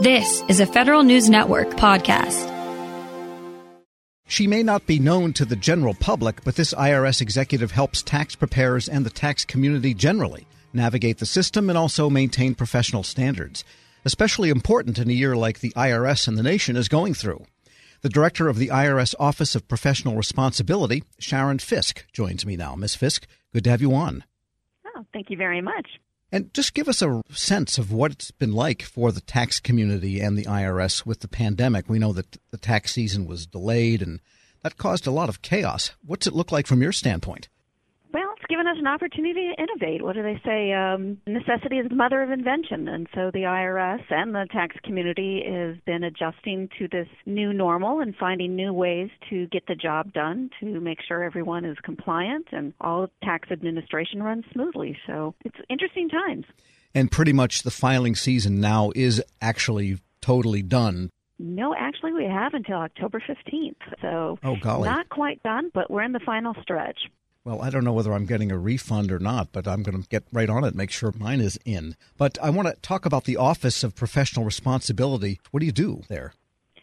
This is a Federal News Network podcast. She may not be known to the general public, but this IRS executive helps tax preparers and the tax community generally navigate the system and also maintain professional standards, especially important in a year like the IRS and the nation is going through. The director of the IRS Office of Professional Responsibility, Sharon Fisk, joins me now. Miss Fisk, good to have you on. Oh, thank you very much. And just give us a sense of what it's been like for the tax community and the IRS with the pandemic. We know that the tax season was delayed and that caused a lot of chaos. What's it look like from your standpoint? Given us an opportunity to innovate. What do they say? Um, necessity is the mother of invention. And so the IRS and the tax community has been adjusting to this new normal and finding new ways to get the job done to make sure everyone is compliant and all tax administration runs smoothly. So it's interesting times. And pretty much the filing season now is actually totally done. No, actually, we have until October 15th. So, oh, golly. not quite done, but we're in the final stretch. Well, I don't know whether I'm getting a refund or not, but I'm going to get right on it, make sure mine is in. But I want to talk about the Office of Professional Responsibility. What do you do there?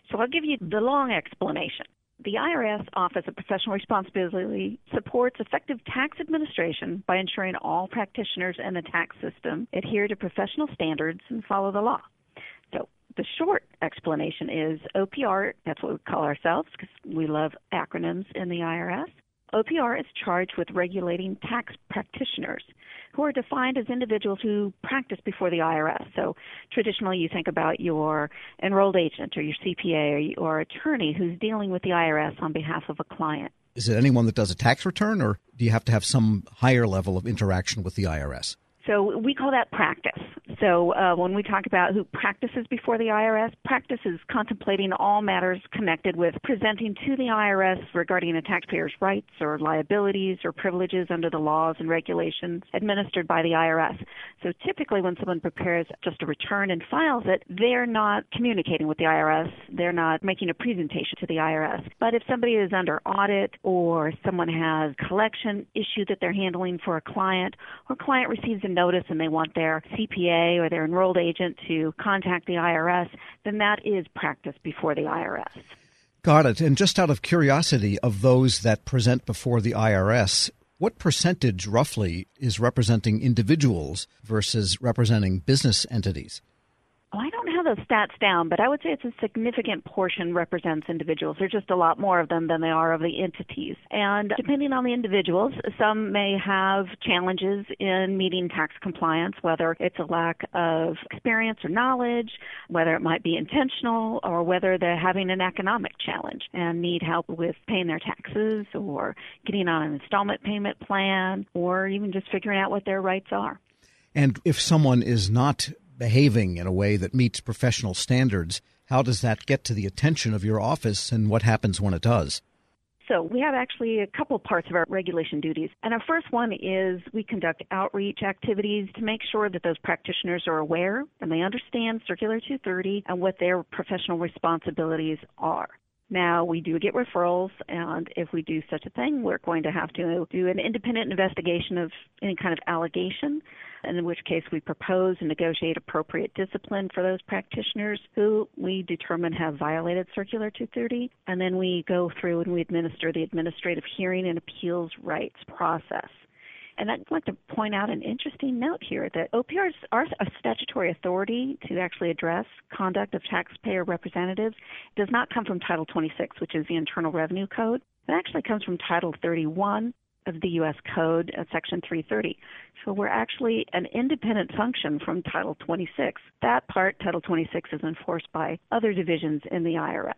So I'll give you the long explanation. The IRS Office of Professional Responsibility supports effective tax administration by ensuring all practitioners in the tax system adhere to professional standards and follow the law. So the short explanation is OPR, that's what we call ourselves because we love acronyms in the IRS. OPR is charged with regulating tax practitioners who are defined as individuals who practice before the IRS. So traditionally, you think about your enrolled agent or your CPA or, or attorney who's dealing with the IRS on behalf of a client. Is it anyone that does a tax return, or do you have to have some higher level of interaction with the IRS? So we call that practice. So uh, when we talk about who practices before the IRS, practice is contemplating all matters connected with presenting to the IRS regarding a taxpayer's rights or liabilities or privileges under the laws and regulations administered by the IRS. So typically when someone prepares just a return and files it, they're not communicating with the IRS. They're not making a presentation to the IRS. But if somebody is under audit or someone has collection issue that they're handling for a client or client receives a notice and they want their CPA or their enrolled agent to contact the IRS, then that is practice before the IRS. Got it. And just out of curiosity, of those that present before the IRS, what percentage roughly is representing individuals versus representing business entities? Oh, I don't those stats down, but I would say it's a significant portion represents individuals. There's just a lot more of them than there are of the entities. And depending on the individuals, some may have challenges in meeting tax compliance, whether it's a lack of experience or knowledge, whether it might be intentional, or whether they're having an economic challenge and need help with paying their taxes or getting on an installment payment plan or even just figuring out what their rights are. And if someone is not behaving in a way that meets professional standards, how does that get to the attention of your office and what happens when it does? So, we have actually a couple parts of our regulation duties. And our first one is we conduct outreach activities to make sure that those practitioners are aware and they understand Circular 230 and what their professional responsibilities are. Now, we do get referrals, and if we do such a thing, we're going to have to do an independent investigation of any kind of allegation, and in which case we propose and negotiate appropriate discipline for those practitioners who we determine have violated Circular 230, and then we go through and we administer the administrative hearing and appeals rights process. And I'd like to point out an interesting note here that OPRs are a statutory authority to actually address conduct of taxpayer representatives. It does not come from Title 26, which is the Internal Revenue Code. It actually comes from Title 31 of the U.S. Code, uh, Section 330. So we're actually an independent function from Title 26. That part, Title 26, is enforced by other divisions in the IRS.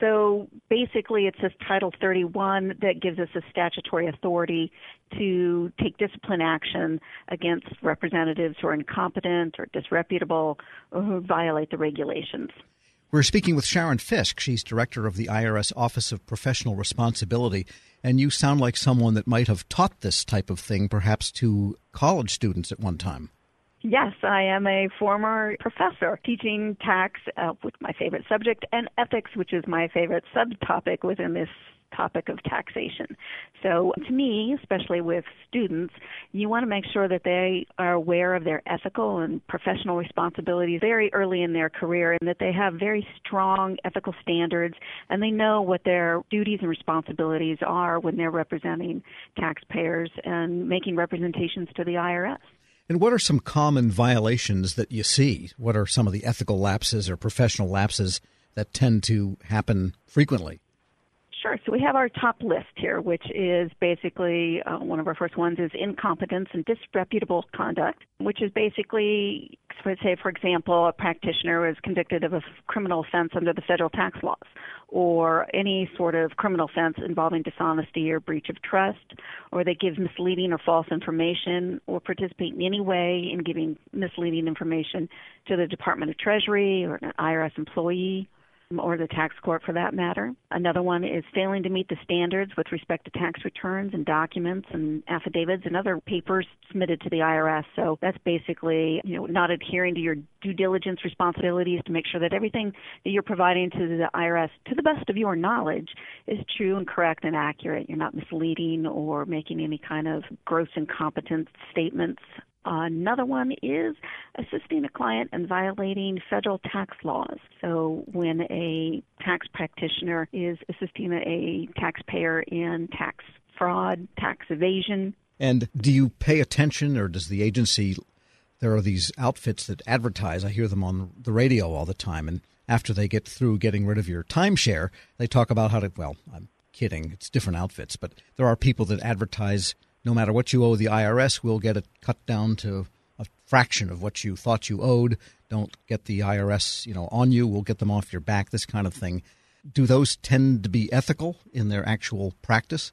So basically, it's this Title 31 that gives us a statutory authority to take discipline action against representatives who are incompetent or disreputable or who violate the regulations. We're speaking with Sharon Fisk. She's director of the IRS Office of Professional Responsibility. And you sound like someone that might have taught this type of thing, perhaps to college students at one time. Yes, I am a former professor teaching tax, uh, which my favorite subject, and ethics, which is my favorite subtopic within this topic of taxation. So, to me, especially with students, you want to make sure that they are aware of their ethical and professional responsibilities very early in their career and that they have very strong ethical standards and they know what their duties and responsibilities are when they're representing taxpayers and making representations to the IRS. And what are some common violations that you see? What are some of the ethical lapses or professional lapses that tend to happen frequently? Sure. So we have our top list here, which is basically uh, one of our first ones is incompetence and disreputable conduct, which is basically, say, for example, a practitioner is convicted of a criminal offense under the federal tax laws, or any sort of criminal offense involving dishonesty or breach of trust, or they give misleading or false information, or participate in any way in giving misleading information to the Department of Treasury or an IRS employee or the tax court for that matter. Another one is failing to meet the standards with respect to tax returns and documents and affidavits and other papers submitted to the IRS. So that's basically, you know, not adhering to your due diligence responsibilities to make sure that everything that you're providing to the IRS to the best of your knowledge is true and correct and accurate. You're not misleading or making any kind of gross incompetence statements Another one is assisting a client in violating federal tax laws. So, when a tax practitioner is assisting a taxpayer in tax fraud, tax evasion. And do you pay attention, or does the agency? There are these outfits that advertise. I hear them on the radio all the time. And after they get through getting rid of your timeshare, they talk about how to, well, I'm kidding, it's different outfits, but there are people that advertise no matter what you owe the IRS, we'll get it cut down to a fraction of what you thought you owed. Don't get the IRS, you know, on you. We'll get them off your back. This kind of thing. Do those tend to be ethical in their actual practice?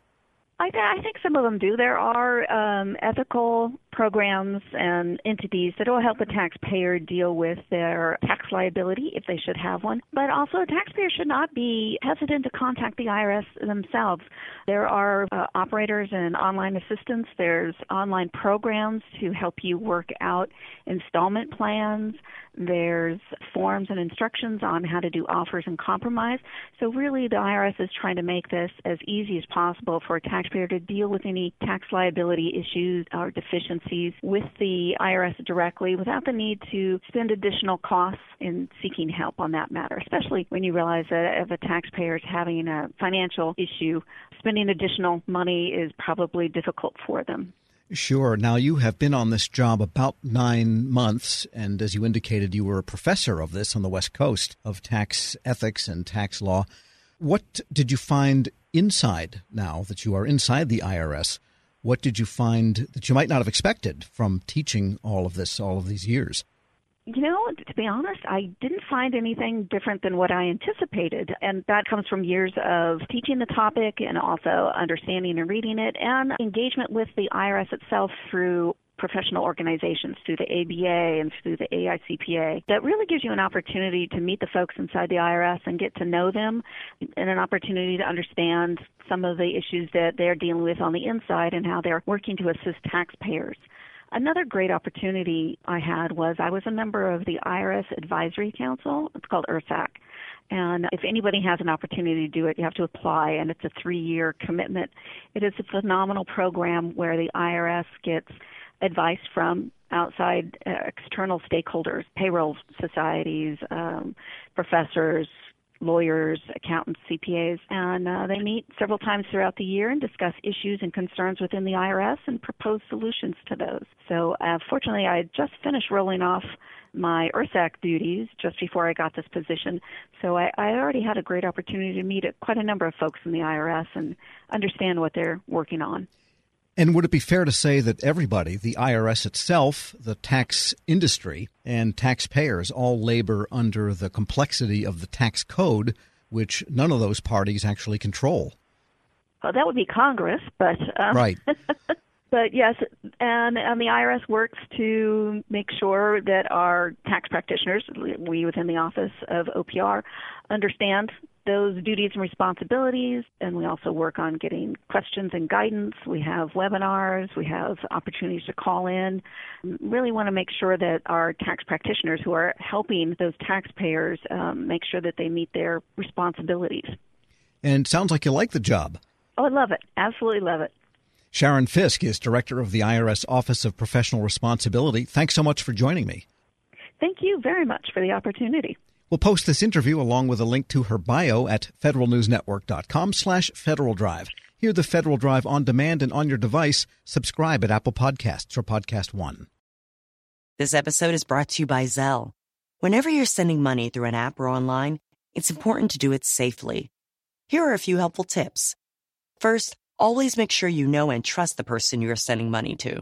I, th- I think some of them do. There are um, ethical programs and entities that will help a taxpayer deal with their tax liability if they should have one. But also, a taxpayer should not be hesitant to contact the IRS themselves. There are uh, operators and online assistants. There's online programs to help you work out installment plans. There's forms and instructions on how to do offers and compromise. So really, the IRS is trying to make this as easy as possible for a taxpayer to deal with any tax liability issues or deficiencies with the IRS directly without the need to spend additional costs in seeking help on that matter, especially when you realize that if a taxpayer is having a financial issue, spending additional money is probably difficult for them. Sure. Now, you have been on this job about nine months, and as you indicated, you were a professor of this on the West Coast of tax ethics and tax law. What did you find inside now that you are inside the IRS? What did you find that you might not have expected from teaching all of this all of these years? You know, to be honest, I didn't find anything different than what I anticipated. And that comes from years of teaching the topic and also understanding and reading it and engagement with the IRS itself through professional organizations through the ABA and through the AICPA that really gives you an opportunity to meet the folks inside the IRS and get to know them and an opportunity to understand some of the issues that they're dealing with on the inside and how they're working to assist taxpayers. Another great opportunity I had was I was a member of the IRS Advisory Council. It's called IRSAC. And if anybody has an opportunity to do it, you have to apply, and it's a three year commitment. It is a phenomenal program where the IRS gets advice from outside uh, external stakeholders, payroll societies, um, professors, lawyers, accountants, CPAs, and uh, they meet several times throughout the year and discuss issues and concerns within the IRS and propose solutions to those. So, uh, fortunately, I just finished rolling off my IRSAC duties just before I got this position. So I, I already had a great opportunity to meet quite a number of folks in the IRS and understand what they're working on. And would it be fair to say that everybody, the IRS itself, the tax industry, and taxpayers all labor under the complexity of the tax code, which none of those parties actually control? Well, that would be Congress, but um... right. But yes, and, and the IRS works to make sure that our tax practitioners, we within the Office of OPR, understand those duties and responsibilities, and we also work on getting questions and guidance. We have webinars, we have opportunities to call in. Really want to make sure that our tax practitioners who are helping those taxpayers um, make sure that they meet their responsibilities. And sounds like you like the job. Oh, I love it. Absolutely love it. Sharon Fisk is director of the IRS Office of Professional Responsibility. Thanks so much for joining me. Thank you very much for the opportunity. We'll post this interview along with a link to her bio at federalnewsnetwork.com slash Federal Drive. Hear the Federal Drive on demand and on your device. Subscribe at Apple Podcasts or Podcast One. This episode is brought to you by Zelle. Whenever you're sending money through an app or online, it's important to do it safely. Here are a few helpful tips. First, always make sure you know and trust the person you are sending money to.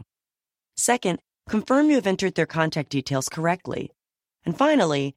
Second, confirm you have entered their contact details correctly. And finally,